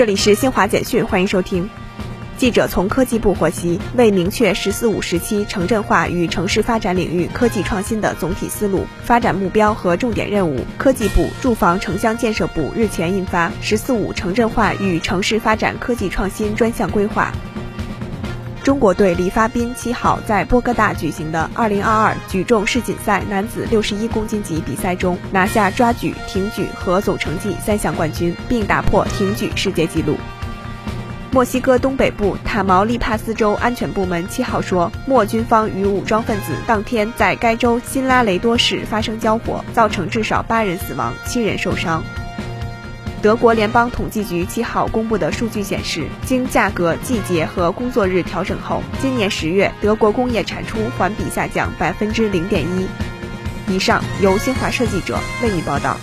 这里是新华简讯，欢迎收听。记者从科技部获悉，为明确“十四五”时期城镇化与城市发展领域科技创新的总体思路、发展目标和重点任务，科技部、住房城乡建设部日前印发《“十四五”城镇化与城市发展科技创新专项规划》。中国队李发斌七号在波哥大举行的2022举重世锦赛男子61公斤级比赛中，拿下抓举、挺举和总成绩三项冠军，并打破挺举世界纪录。墨西哥东北部塔毛利帕斯州安全部门七号说，墨军方与武装分子当天在该州新拉雷多市发生交火，造成至少八人死亡、七人受伤。德国联邦统计局七号公布的数据显示，经价格、季节和工作日调整后，今年十月德国工业产出环比下降百分之零点一。以上由新华社记者为你报道。